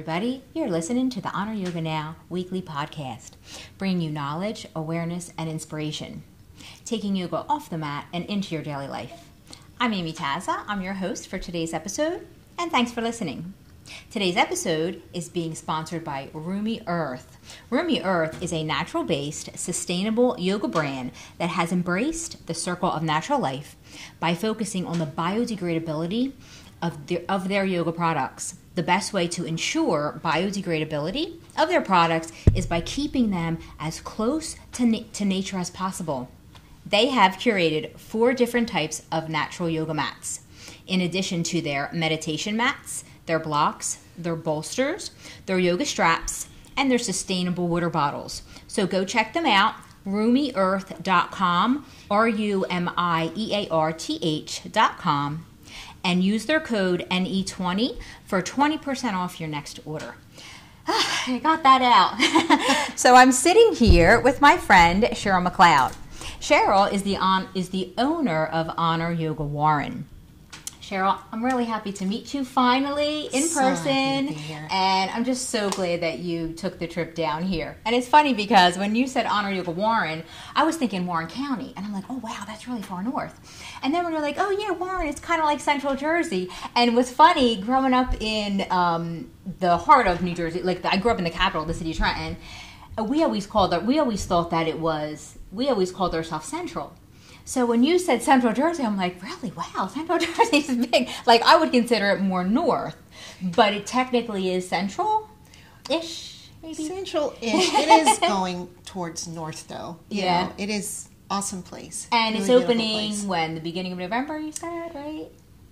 everybody. You're listening to the Honor Yoga Now weekly podcast, bringing you knowledge, awareness, and inspiration, taking yoga off the mat and into your daily life. I'm Amy Taza. I'm your host for today's episode, and thanks for listening. Today's episode is being sponsored by Rumi Earth. Rumi Earth is a natural based, sustainable yoga brand that has embraced the circle of natural life by focusing on the biodegradability of their, of their yoga products. The best way to ensure biodegradability of their products is by keeping them as close to, na- to nature as possible. They have curated four different types of natural yoga mats, in addition to their meditation mats, their blocks, their bolsters, their yoga straps, and their sustainable water bottles. So go check them out, rumiearth.com, R U M I E A R T H.com and use their code NE20 for 20% off your next order. I got that out. so I'm sitting here with my friend Cheryl McLeod. Cheryl is the on, is the owner of Honor Yoga Warren. Cheryl, I'm really happy to meet you finally in So person. happy to be here. And I'm just so glad that you took the trip down here. And it's funny because when you said Honor Yoga Warren, I was thinking Warren County. And I'm like, oh, wow, that's really far north. And then when you're like, oh, yeah, Warren, it's kind of like Central Jersey. And what's funny, growing up in um, the heart of New Jersey, like I grew up in the capital, the city of Trenton, we always called it, we always thought that it was, we always called ourselves Central. So when you said Central Jersey, I'm like, really? Wow, Central Jersey is big. Like I would consider it more north, but it technically is central ish, maybe. Central-ish. it is going towards north, though. You Yeah. know, it is awesome place. And it's Really beautiful opening when the beginning of November. You said right?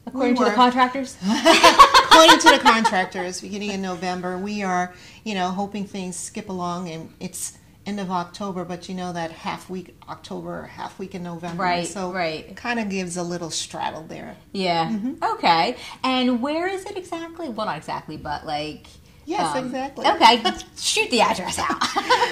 According to the contractors. According to the contractors, beginning in November, we are, you know, hoping things skip along, and it's end of October, but you know that half week October, half week in November, Right, So right. kind of gives a little straddle there. yeah. Mm-hmm. Okay. And where is it exactly? Well, not exactly, but like. Yes, um, exactly. Okay. Shoot the address out.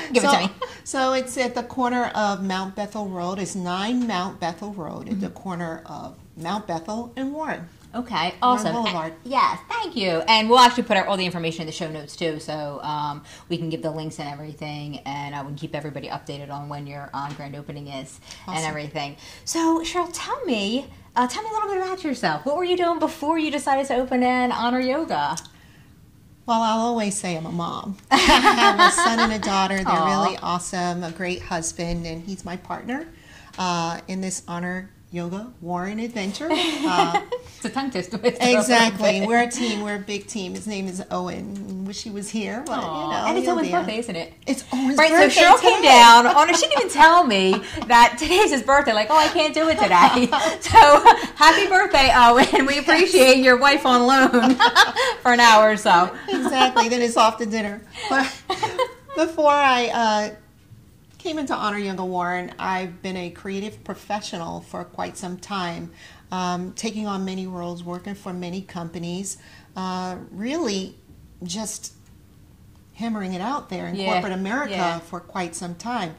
Give so, it to me. So it's at the corner of Mount Bethel Road. It's 9 Mount Bethel Road Mm-hmm. at the corner of Mount Bethel and Warren. Okay, awesome. Boulevard. Yes, thank you. And we'll actually put out all the information in the show notes too, so um, we can give the links and everything, and I would keep everybody updated on when your um, grand opening is and everything. So, Cheryl, tell me, uh, tell me a little bit about yourself. What were you doing before you decided to open in Honor Yoga? Well, I'll always say I'm a mom. I have a son and a daughter. They're Aw. really awesome, a great husband, and he's my partner uh, in this Honor Yoga Warren adventure. Uh, It's a tongue twister. exactly. We're a team. We're a big team. His name is Owen. Wish he was here, but you know. and it's Owen's birthday, isn't it? It's Owen's Right, birthday. so Cheryl came down on She didn't even tell me that today's his birthday. Like, oh, I can't do it today. so, happy birthday, Owen. We appreciate your wife on loan for an hour or so. exactly. Then it's off to dinner. But before I uh, came into Honor Yoga Warren, I've been a creative professional for quite some time, um, taking on many roles, working for many companies, uh, really just hammering it out there in Yeah, corporate America yeah. for quite some time.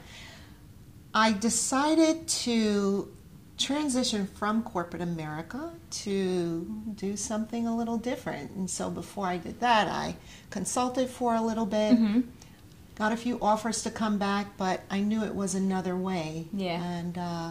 I decided to transition from corporate America to do something a little different. And so before I did that, I consulted for a little bit, Mm-hmm. Got a few offers to come back, but I knew it was another way. Yeah. And uh,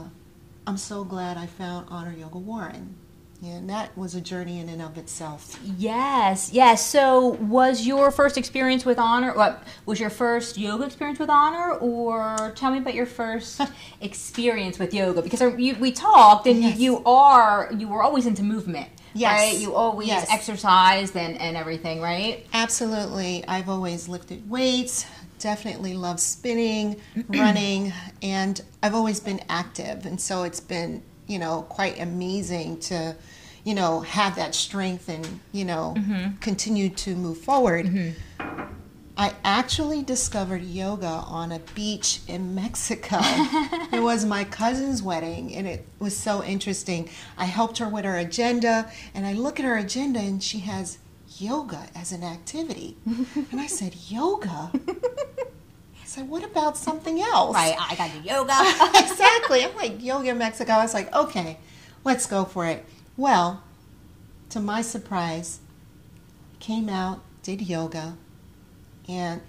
I'm so glad I found Honor Yoga Warren. And that was a journey in and of itself. Yes, yes. So, was your first experience with honor? What was your first yoga experience with honor, or tell me about your first experience with yoga? Because you, we talked, and Yes. you, are you were always into movement, Yes. right? You always Yes. exercised and and everything, right? Absolutely. I've always lifted weights, definitely love spinning, running, and I've always been active. And so it's been, you know, quite amazing to, you know, have that strength and, you know, mm-hmm. continue to move forward. Mm-hmm. I actually discovered yoga on a beach in Mexico. it was my cousin's wedding, and it was so interesting. I helped her with her agenda, and I look at her agenda, and she has yoga as an activity. and I said, Yoga? Said, What about something else? Right. I got to yoga. exactly. I'm like, yoga in Mexico. I was like, okay, let's go for it. Well, to my surprise, came out did yoga, and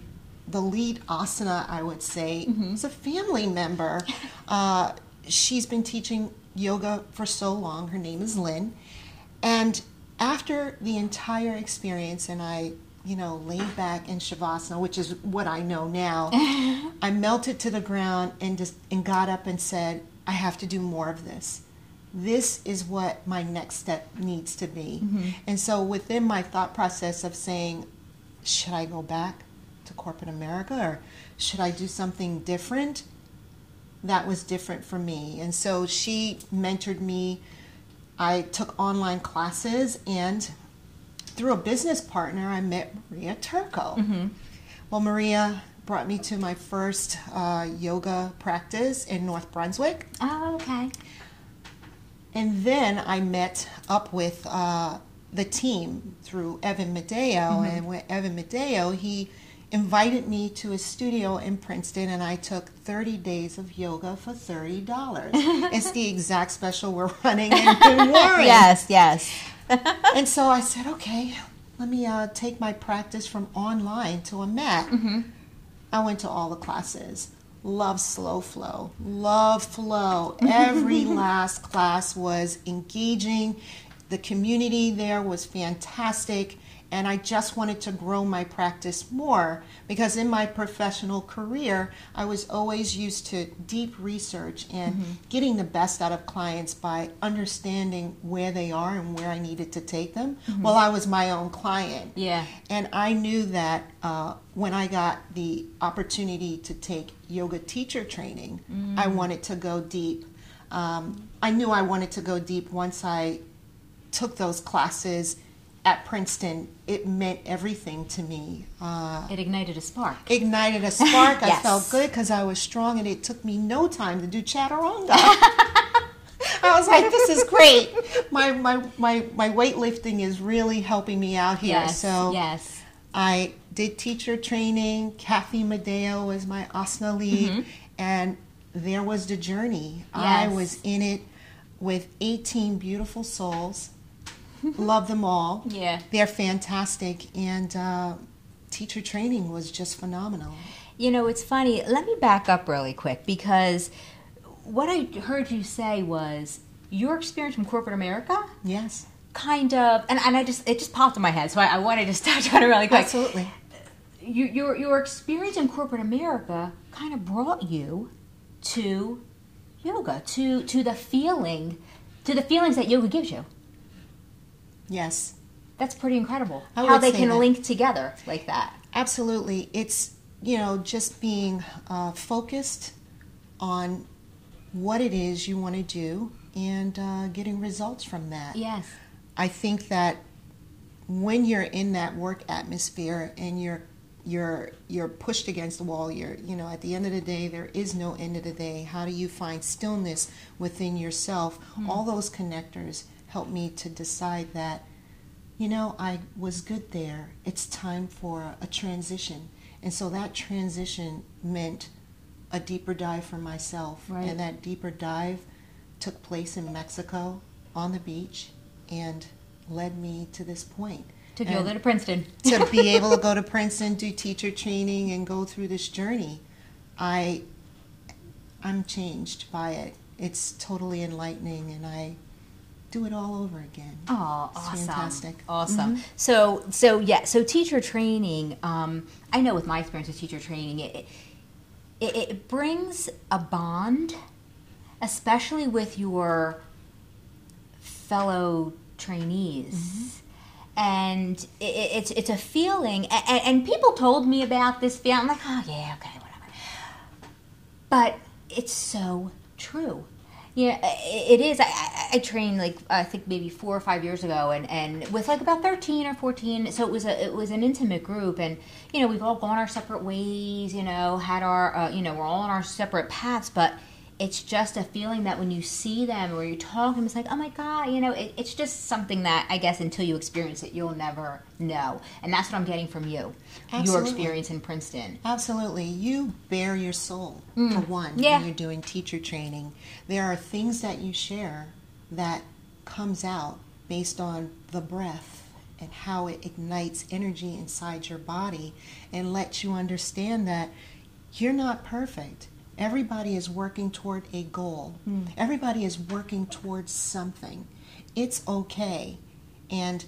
the lead asana, I would say, Mm-hmm. is a family member. Uh, she's been teaching yoga for so long. Her name is Lynn. And after the entire experience, and I, you know, laid back in Shavasana, which is what I know now, I melted to the ground and just and got up and said, I have to do more of this. This is what my next step needs to be. Mm-hmm. And so within my thought process of saying, should I go back to corporate America or should I do something different? That was different for me. And so she mentored me. I took online classes and through a business partner, I met Maria Turco. Well, Maria brought me to my first uh, yoga practice in North Brunswick. Oh, okay. And then I met up with uh, the team through Evan Medeo. And with Evan Medeo, he invited me to his studio in Princeton, and I took 30 days of yoga for $30. it's the exact special we're running in, in Warren. Yes, yes. And so I said, okay, let me uh, take my practice from online to a mat. I went to all the classes. Love slow flow. Love flow. Every last class was engaging. The community there was fantastic. And I just wanted to grow my practice more because in my professional career, I was always used to deep research and getting the best out of clients by understanding where they are and where I needed to take them. Well, I was my own client. Yeah. And I knew that uh, when I got the opportunity to take yoga teacher training, I wanted to go deep. Um, I knew I wanted to go deep once I took those classes at Princeton. It meant everything to me. Uh, It ignited a spark. ignited a spark. I felt good because I was strong, and it took me no time to do chaturanga. I was like, "This is great." My my my my weightlifting is really helping me out here. Yes, so yes. I did teacher training. Kathy Medeo was my asana lead, and there was the journey. Yes. I was in it with 18 beautiful souls. Love them all. Yeah. They're fantastic, and uh, teacher training was just phenomenal. You know, it's funny. Let me back up really quick because what I heard you say was your experience from corporate America Yes, kind of, and, and I just, it just popped in my head. So I, I wanted to touch on it really quick. absolutely. You, your, your experience in corporate America kind of brought you to yoga, to, to the feeling, to the feelings that yoga gives you. Yes, That's pretty incredible. I how they can that. link together like that. absolutely. It's you know just being uh, focused on what it is you want to do and uh, getting results from that. Yes. I think that when you're in that work atmosphere and you're you're you're pushed against the wall, you're you know at the end of the day there is no end of the day. How do you find stillness within yourself? All those connectors help me to decide that you know I was good there. It's time for a transition. And so that transition meant a deeper dive for myself. Right. And that deeper dive took place in Mexico on the beach and led me to this point. Took And yoga to Princeton. to be able to go to Princeton, do teacher training, and go through this journey, I, I'm changed by it. It's totally enlightening, and I do it all over again. Oh, It's awesome! fantastic. Mm-hmm. Awesome. So, so yeah. So, teacher training. Um, I know with my experience with teacher training, it, it it brings a bond, especially with your fellow trainees. Mm-hmm. And it, it- it's it's a feeling, and, and people told me about this feeling. I'm like, oh yeah, okay, whatever. But it's so true. Yeah, it is. I, I, trained like I think maybe four or five years ago, and, and with like about thirteen or fourteen. So it was a it was an intimate group, and you know we've all gone our separate ways. You know, had our uh, you know we're all on our separate paths, but it's just a feeling that when you see them or you talk to them, it's like oh my god, you know, it, it's just something that I guess until you experience it, you'll never know, and that's what I'm getting from you, your experience in Princeton. Absolutely. You bare your soul, for one, Mm. Yeah. when you're doing teacher training. There are things that you share that comes out based on the breath and how it ignites energy inside your body and lets you understand that you're not perfect. Everybody is working toward a goal. Everybody is working towards something. It's okay. And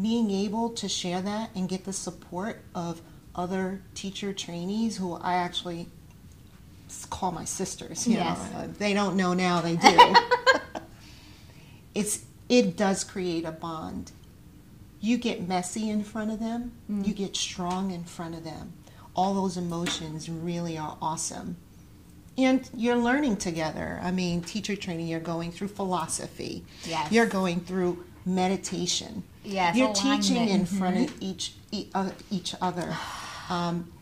being able to share that and get the support of other teacher trainees who I actually call my sisters, you Yes. know, uh, they don't know now, they do. it's it does create a bond. You get messy in front of them, you get strong in front of them. All those emotions really are awesome. And you're learning together. I mean, teacher training, you're going through philosophy. Yes. You're going through meditation. Yes, You're teaching alignment. in front of each uh, each other. Um,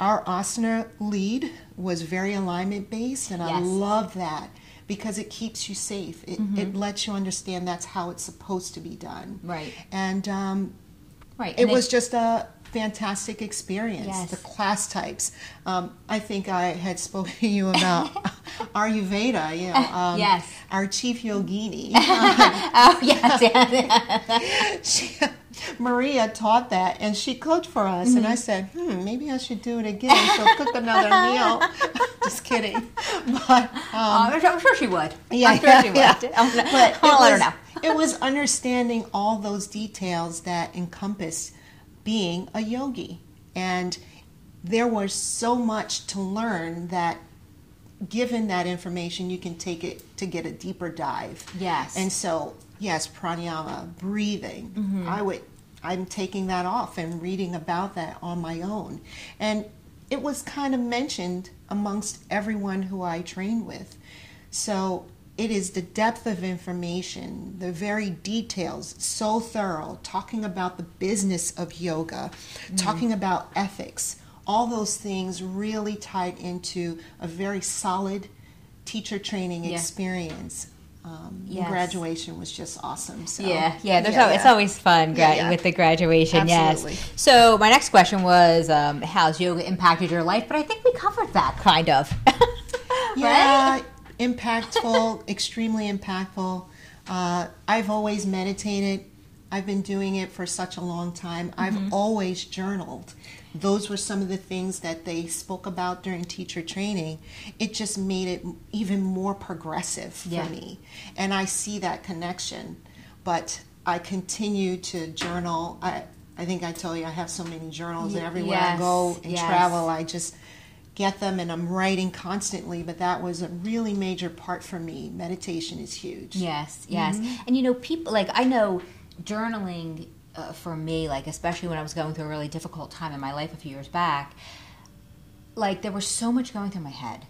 our asana lead was very alignment based, and I love that because it keeps you safe. It, it lets you understand that's how it's supposed to be done. Right. And um, Right. it and was just a fantastic experience. Yes. The class types. Um, I think I had spoken to you about Ayurveda. You know, um, Yes. Our chief yogini. oh yes, yes. she, Maria taught that, and she cooked for us. And I Mm-hmm. said, "Hmm, maybe I should do it again. So cook another meal." Just kidding, but um, Oh, I'm, sure, she would. yeah, I'm sure yeah, she would. yeah. Gonna, But I'll let her was, know. it was understanding all those details that encompass being a yogi, and there was so much to learn that. Given that information, you can take it to get a deeper dive. Yes. And so, yes, pranayama, breathing. Mm-hmm. I would, I'm taking that off and reading about that on my own. And it was kind of mentioned amongst everyone who I train with. So it is the depth of information, the very details, so thorough, talking about the business of yoga, Mm-hmm. talking about ethics. All those things really tied into a very solid teacher training Yeah. experience. Um, Yes. Graduation was just awesome. So Yeah, yeah. There's yeah, al- it's always fun gra- Yeah, yeah. with the graduation. Absolutely. Yes. So my next question was, um, how's yoga impacted your life? But I think we covered that kind of. Yeah, right? Impactful, extremely impactful. Uh, I've always meditated. I've been doing it for such a long time. Mm-hmm. I've always journaled. Those were some of the things that they spoke about during teacher training. It just made it even more progressive for Yeah. me. And I see that connection. But I continue to journal. I, I think I told you I have so many journals Y- everywhere yes, I go and yes. travel. I just get them and I'm writing constantly, but that was a really major part for me. Meditation is huge. Yes, yes. Mm-hmm. And you know, people like I know journaling uh, for me, like especially when I was going through a really difficult time in my life a few years back, like there was so much going through my head.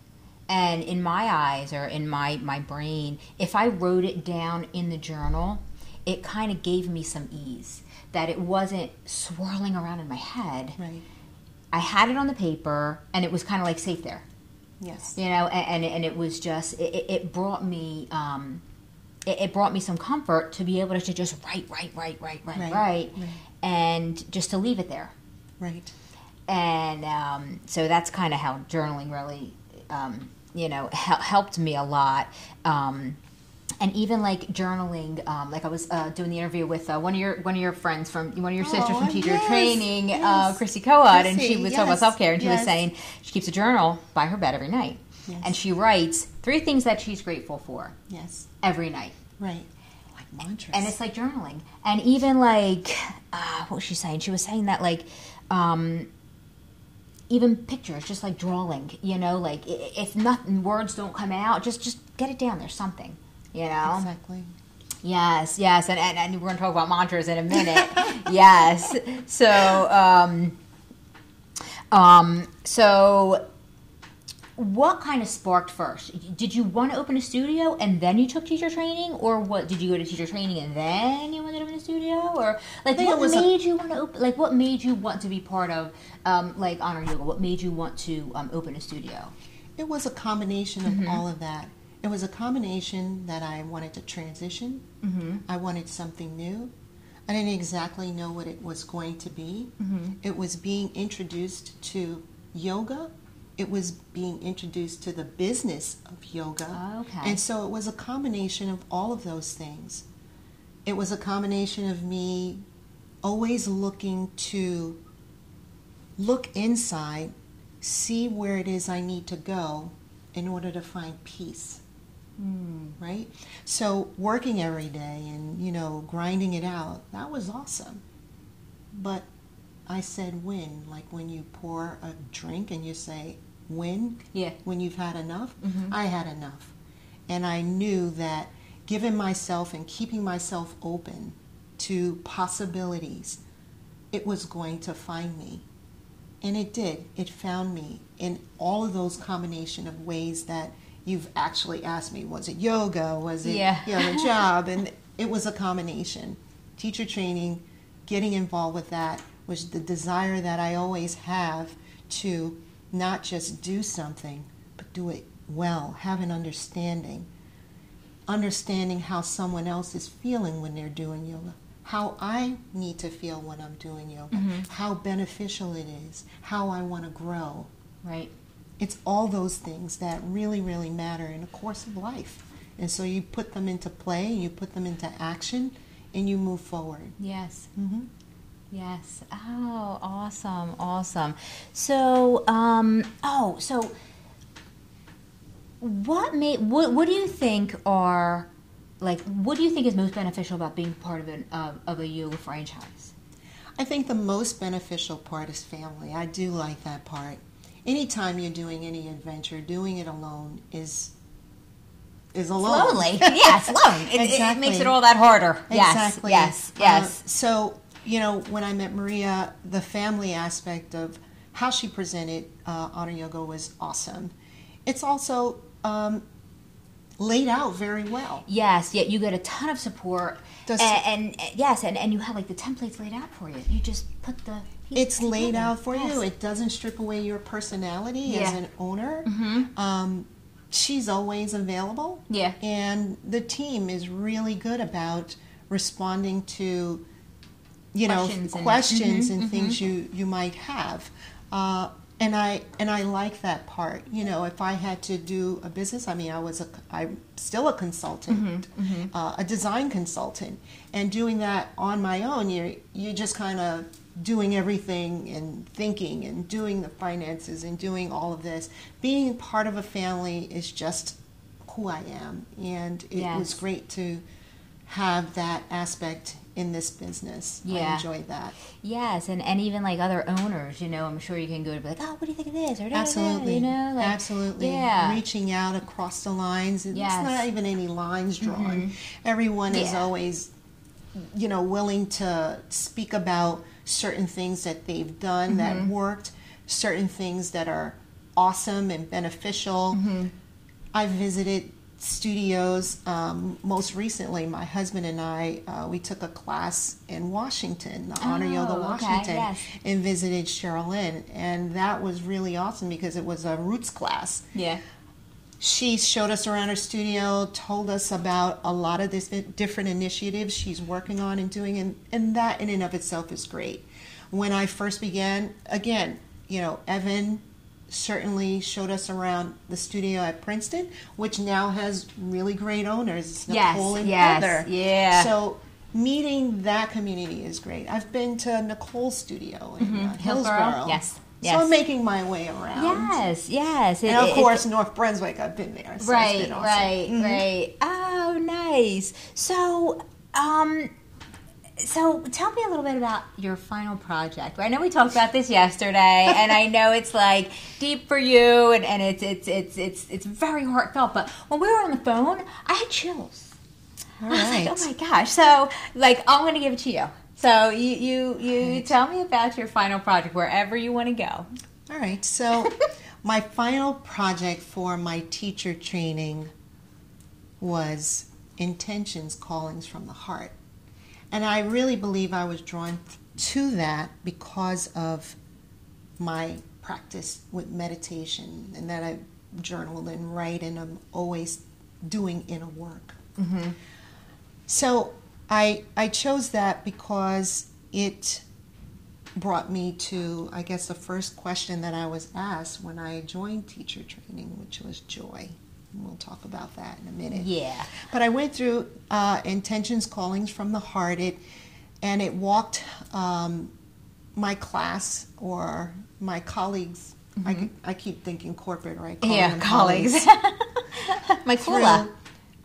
And in my eyes or in my my brain, if I wrote it down in the journal, it kind of gave me some ease that it wasn't swirling around in my head. Right. I had it on the paper and it was kind of like safe there Yes. you know and, and, and it was just it, it- brought me um it, it brought me some comfort to be able to just write write write write write Right, write right. and just to leave it there Right. and um, so that's kind of how journaling really um, you know hel- helped me a lot um, and even like journaling um, like i was uh, doing the interview with uh, one of your one of your friends from one of your sisters Oh, from teacher yes, training uh, yes. chrissy coad and she was talking about self-care and she was saying she keeps a journal by her bed every night Yes. and she writes three things that she's grateful for Yes. every night Right. Like mantras. and it's like journaling and even like uh, what was she saying she was saying that like um, even pictures just like drawing you know like if nothing words don't come out just just get it down there's something you know exactly. yes yes and, and, and we're going to talk about mantras in a minute yes so um, um, so what kind of sparked first? Did you want to open a studio and then you took teacher training, or what? Did you go to teacher training and then you wanted to open a studio, or like what was a- made you want to open? Like what made you want to be part of um, like honor yoga? What made you want to um, open a studio? It was a combination of all of that. It was a combination that I wanted to transition. Mm-hmm. I wanted something new. I didn't exactly know what it was going to be. Mm-hmm. It was being introduced to yoga. It was being introduced to the business of yoga. Okay. And so it was a combination of all of those things. It was a combination of me always looking to look inside, see where it is I need to go in order to find peace. Mm. Right? So working every day and, you know, grinding it out, that was awesome. But I said when, like when you pour a drink and you say when, Yeah. when you've had enough, Mhm. I had enough. And I knew that giving myself and keeping myself open to possibilities, it was going to find me. And it did. It found me in all of those combination of ways that you've actually asked me. Was it yoga? Was it Yeah. you know, the job? And it was a combination. Teacher training, getting involved with that was the desire that I always have to not just do something, but do it well, have an understanding. Understanding how someone else is feeling when they're doing yoga, how I need to feel when I'm doing yoga, Mhm. how beneficial it is, how I want to grow. Right. It's all those things that really, really matter in the course of life. And so you put them into play, you put them into action, and you move forward. Yes. Mm-hmm. Yes. Oh, awesome, awesome. So, um, oh, so what made what what do you think are like what do you think is most beneficial about being part of an of, of a yoga franchise? I think the most beneficial part is family. I do like that part. Anytime you're doing any adventure, doing it alone is is alone. Lonely. yeah, it's alone. It, it- it makes it all that harder. Yes. Exactly. Yes. Uh, Yes. so, you know, when I met Maria, the family aspect of how she presented uh, Honor Yoga was awesome. It's also um, laid out very well. Yes, yeah, you get a ton of support, Does- and, and yes, and, and you have like the templates laid out for you. You just put the It's laid out for Yes. you. It doesn't strip away your personality as an owner. Mhm. Um, she's always available. Yeah. And the team is really good about responding to, you Questions know, and- questions Mhm, and mhm. things you, you might have. Uh, and I and I like that part. You know, if I had to do a business, I mean, I was a I'm still a consultant, Mm-hmm, Uh, a design consultant, and doing that on my own, you you just kind of doing everything and thinking and doing the finances and doing all of this. Being part of a family is just who I am, and it was great to have that aspect in this business. I enjoyed that. Yes, and, and even like other owners, you know, I'm sure you can go to be like, oh, what do you think of this? Or Absolutely. you know, like, Absolutely. yeah. Reaching out across the lines. It's Yes. not even any lines drawn. Mhm. Everyone is always, you know, willing to speak about certain things that they've done that Mm-hmm. worked, certain things that are awesome and beneficial. Mm-hmm. I visited studios. Um, most recently, my husband and I, uh, we took a class in Washington, the Honor Oh, Yoga okay, Washington, yes. and visited Cheryl Lynn. And that was really awesome because it was a roots class. Yeah. She showed us around her studio, told us about a lot of this different initiatives she's working on and doing, and, and that in and of itself is great. When I first began, again, you know, Evan certainly showed us around the studio at Princeton, which now has really great owners. It's Yes, Nicole and yes, Heather. yeah. So meeting that community is great. I've been to Nicole's studio in uh, Mm-hmm. Hillsborough, Hillsborough. Yes, So. I'm making my way around. Yes, yes. It- And of it- course, North Brunswick, I've been there. So right, awesome. right, Mhm. right. Oh, nice. So, um, so tell me a little bit about your final project. I know we talked about this yesterday, and I know it's like deep for you, and, and it's it's it's it's it's very heartfelt. But when we were on the phone, I had chills. All I was right. like, oh my gosh! So, like, I'm going to give it to you. So, you you you tell me about your final project, wherever you want to go. All right. So, my final project for my teacher training was intentions, callings from the heart. And I really believe I was drawn to that because of my practice with meditation and that I journal and write and I'm always doing inner work. Mm-hmm. So I I chose that because it brought me to I guess the first question that I was asked when I joined teacher training, which was joy. And we'll talk about that in a minute. Yeah. But I went through uh, intentions, callings from the heart. It and it walked um, my class or my colleagues. I, I keep thinking corporate, right? Calling yeah, them colleagues. My through cooler.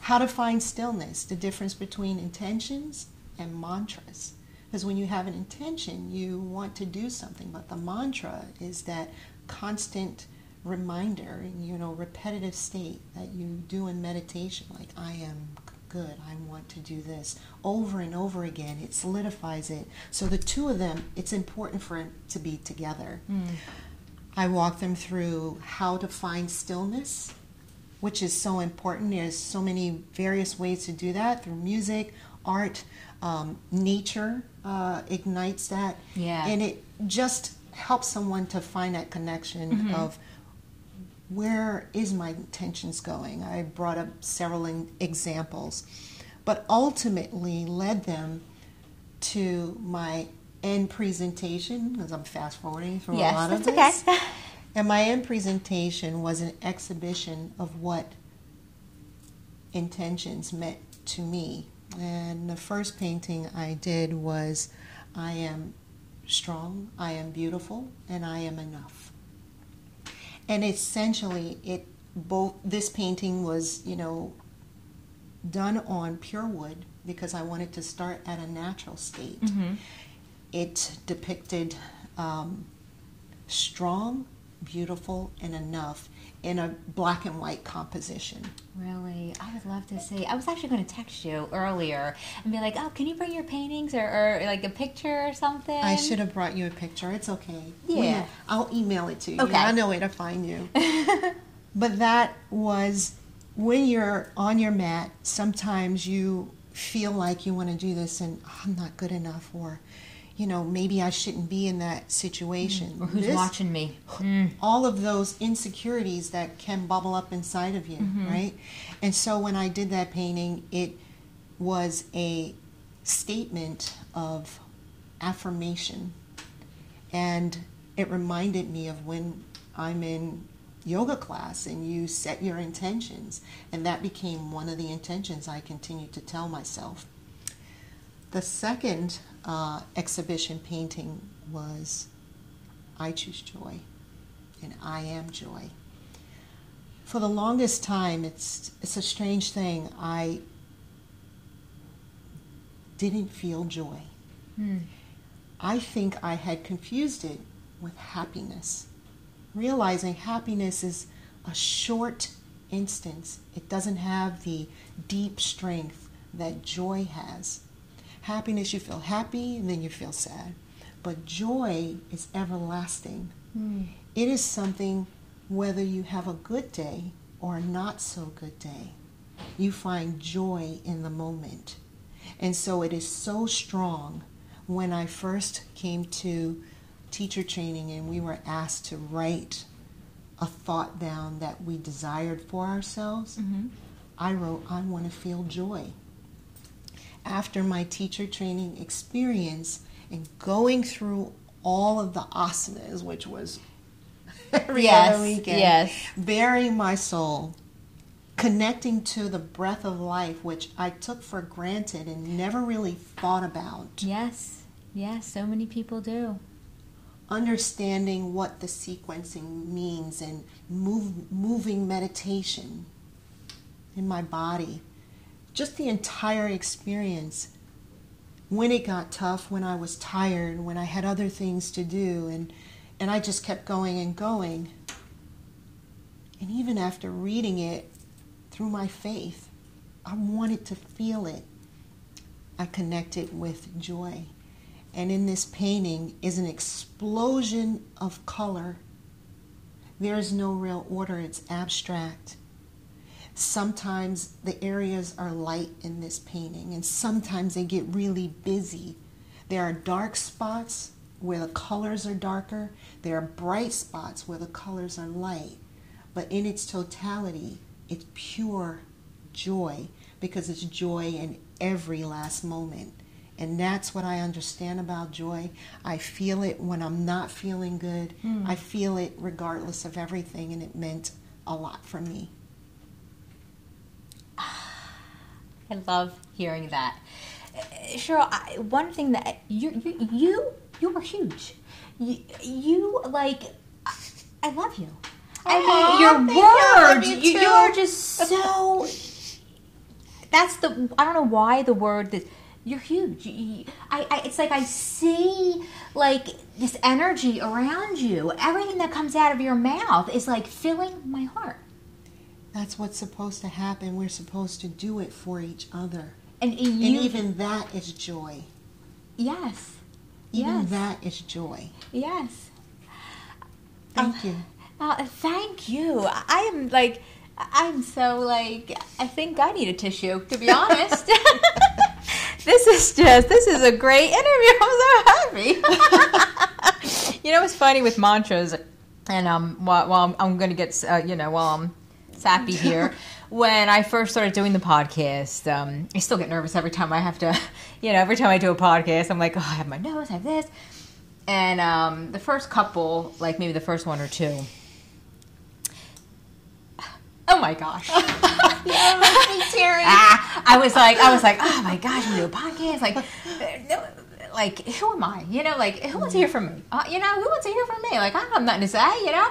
How to find stillness, the difference between intentions and mantras. Because when you have an intention, you want to do something, but the mantra is that constant reminder and you know repetitive state that you do in meditation like i am good i want to do this over and over again. It solidifies it. So the two of them it's important for it to be together. Hmm. I walk them through how to find stillness, which is so important. There's so many various ways to do that through music, art, um, nature uh, ignites that, Yeah. and it just helps someone to find that connection of where is my intentions going. I brought up several in- examples, but ultimately led them to my end presentation because I'm fast forwarding through Yes, a lot of that's this. okay. And my end presentation was an exhibition of what intentions meant to me. And the first painting I did was I am strong, I am beautiful, and I am enough. And essentially, it both this painting was, you know, done on pure wood because I wanted to start at a natural state. It depicted um, strong, beautiful, and enough in a black and white composition. Really, I would love to see. I was actually going to text you earlier and be like, "Oh, can you bring your paintings or, or like a picture or something?" I should have brought you a picture. It's okay. Yeah. I'll email it to you. Okay. I know where to find you. but that was when you're on your mat, sometimes you feel like you want to do this and "Oh, I'm not good enough or you know, maybe I shouldn't be in that situation. Mm. Or who's This- watching me? Mm. all of those insecurities that can bubble up inside of you, mm-hmm. right? And so when I did that painting, it was a statement of affirmation. And it reminded me of when I'm in yoga class and you set your intentions. And that became one of the intentions I continued to tell myself. The second uh, exhibition painting was I Choose Joy and I Am Joy. For the longest time, it's, it's a strange thing. I didn't feel joy. I think I had confused it with happiness, realizing happiness is a short instance. It doesn't have the deep strength that joy has. Happiness, you feel happy and then you feel sad. But joy is everlasting. Hmm. It is something, whether you have a good day or a not so good day, you find joy in the moment. And so it is so strong. When I first came to teacher training and we were asked to write a thought down that we desired for ourselves, mm-hmm. I wrote, I want to feel joy. After my teacher training experience and going through all of the asanas, which was every Yes, other weekend, yes. bearing my soul, connecting to the breath of life, which I took for granted and never really thought about, Yes, yes. So many people do. understanding what the sequencing means and move, moving meditation in my body, just the entire experience. When it got tough, when I was tired, when I had other things to do, and, and I just kept going and going. And even after reading it through my faith, I wanted to feel it. I connected with joy. And in this painting is an explosion of color. There is no real order, it's abstract. Sometimes the areas are light in this painting, and sometimes they get really busy. There are dark spots where the colors are darker, there are bright spots where the colors are light. But in its totality, it's pure joy because it's joy in every last moment. And that's what I understand about joy. I feel it when I'm not feeling good. Hmm. I feel it regardless of everything, and it meant a lot for me. I love hearing that. Cheryl, I, one thing that you you you you were huge. You, you like, I, I love you. I mean, your you. Words. you You, you're just so. That's the. I don't know why the word that you're huge. You- you- I, I. It's like I see like this energy around you. Everything that comes out of your mouth is like filling my heart. That's what's supposed to happen. We're supposed to do it for each other. And you. and even that is joy. yes. Even Yes. that is joy. Yes. Thank you. Uh, thank you. I am like, I'm so like, I think I need a tissue, to be honest. this is just, this is a great interview. I'm so happy. you know what's funny with mantras, and um, while, while I'm, I'm going to get, uh, you know, while I'm sappy here. When I first started doing the podcast, um, I still get nervous every time I have to, you know, every time I do a podcast, I'm like, oh, I have my nose, I have this. And um, the first couple, like maybe the first one or two, oh my gosh. ah, I was like, I was like, oh my gosh, I'm doing a podcast. Like, uh, no, like, who am I? You know, like, who wants to hear from me? Uh, you know, who wants to hear from me? Like, I don't have nothing to say, you know?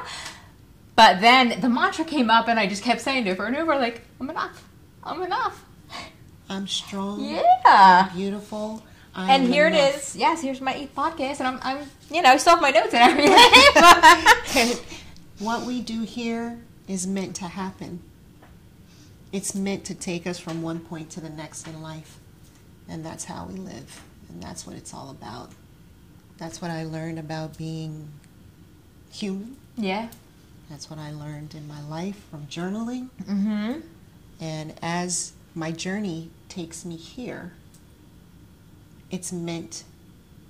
But then the mantra came up, and I just kept saying it over and over, like, I'm enough. I'm enough. I'm strong. Yeah. Beautiful. I And here enough. it is. Yes, here's my eighth podcast, and I'm, I'm, you know, I still have my notes and everything. What we do here is meant to happen. It's meant to take us from one point to the next in life. And that's how we live. And that's what it's all about. That's what I learned about being human. yeah. That's what I learned in my life from journaling. Mm-hmm. And as my journey takes me here, it's meant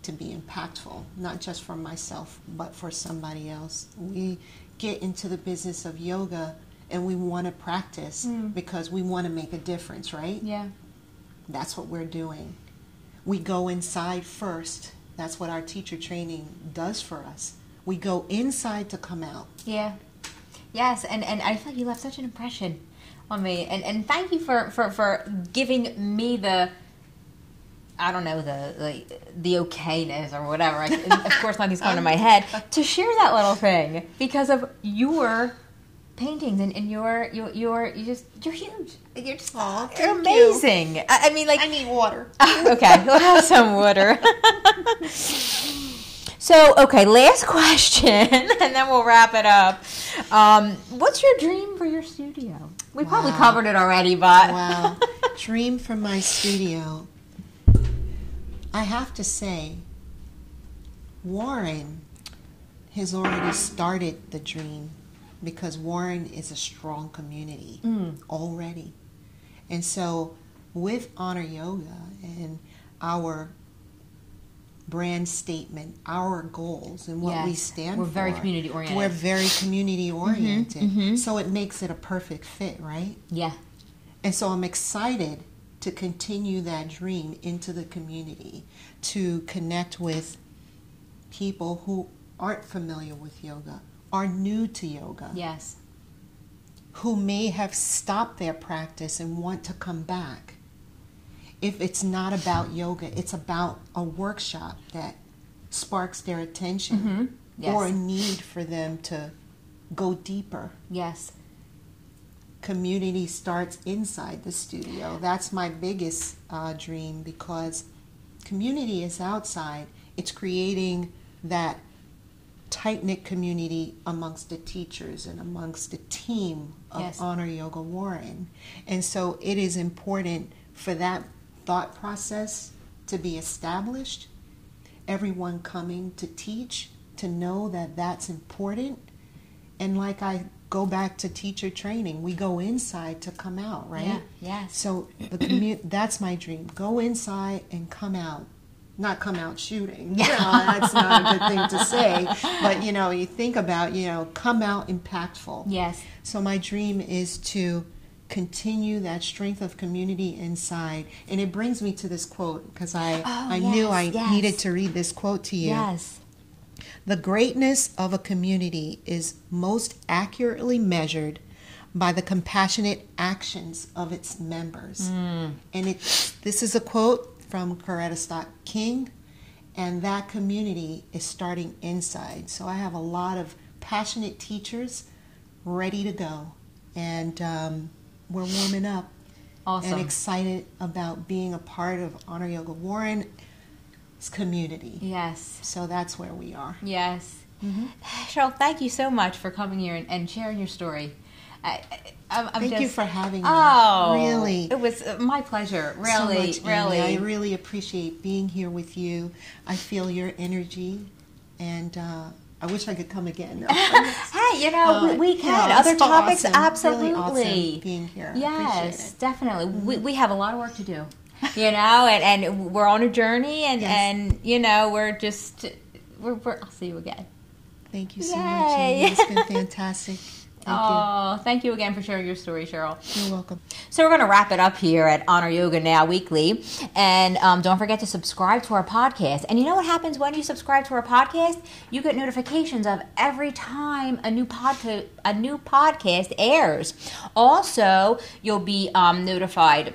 to be impactful, not just for myself, but for somebody else. We get into the business of yoga and we want to practice because we want to make a difference, right? Yeah. That's what we're doing. We go inside first. That's what our teacher training does for us. We go inside to come out. Yeah. Yes, and, and I feel like you left such an impression on me. And and thank you for, for, for giving me the I don't know, the like the okayness or whatever. I, of course nothing's coming to my head. To share that little thing because of your paintings and, and your your your you just you're huge. You're just Aw, you're thank you. amazing. I, I mean like I need water. okay, we'll have some water. so, okay, last question, and then we'll wrap it up. Um, what's your dream for your studio? We probably covered it already, but Wow. Dream for my studio. I have to say, Warren has already started the dream because Warren is a strong community Mm. already. And so, with Honor Yoga and our brand statement, our goals, and what we Yes. stand We're for, very community-oriented. We're very community oriented. mhm. So, it makes it a perfect fit, right? yeah, And so I'm excited to continue that dream into the community, to connect with people who aren't familiar with yoga, are new to yoga, yes, who may have stopped their practice and want to come back. If it's not about yoga, it's about a workshop that sparks their attention Mhm. Yes. or a need for them to go deeper yes, community starts inside the studio. That's my biggest uh, dream because community is outside. It's creating that tight knit community amongst the teachers and amongst the team of Yes. Honor Yoga Warren. And so it is important for that thought process to be established. Everyone coming to teach to know that that's important. And like I go back to teacher training, we go inside to come out, right? yeah, yes, So the commu- that's my dream. Go inside and come out. Not come out shooting. Yeah. You know, that's not a good thing to say. But you know, you think about, you know, come out impactful. yes, So my dream is to continue that strength of community inside. And it brings me to this quote because I Oh, I knew I yes. needed to read this quote to you. yes, The greatness of a community is most accurately measured by the compassionate actions of its members. Mm. And it, this is a quote from Coretta Scott King, and that community is starting inside. So I have a lot of passionate teachers ready to go, and um, we're warming up Awesome. and excited about being a part of Honor Yoga Warren's community. yes. So that's where we are. Yes. Cheryl, thank you so much for coming here and, and sharing your story. I, I, I'm, I'm Thank just, you for having me. Oh, really. It was my pleasure. so Really, much, Amy. really. I really appreciate being here with you. I feel your energy, and uh, I wish I could come again. hey, you know, we, Uh, we you can. know, Other topics, awesome. Really absolutely. awesome being here. Yes, definitely. We, we have a lot of work to do, you know, and, and we're on a journey, and, Yes. and you know, we're just, we're, we're, I'll see you again. Thank you so Yay. much, Amy. It's been fantastic. Thank oh, thank you again for sharing your story, Cheryl. you. You're welcome. So we're going to wrap it up here at Honor Yoga Now Weekly, and um, don't forget to subscribe to our podcast. And you know what happens when you subscribe to our podcast? You get notifications of every time a new podcast a new podcast airs. Also, you'll be um, notified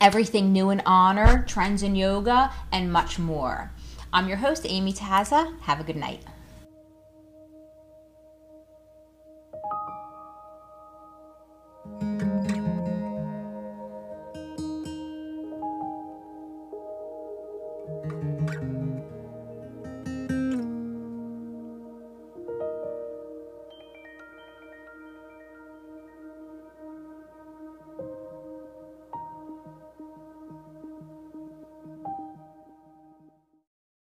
everything new in honor, trends in yoga, and much more. I'm your host, Amy Taza. Have a good night.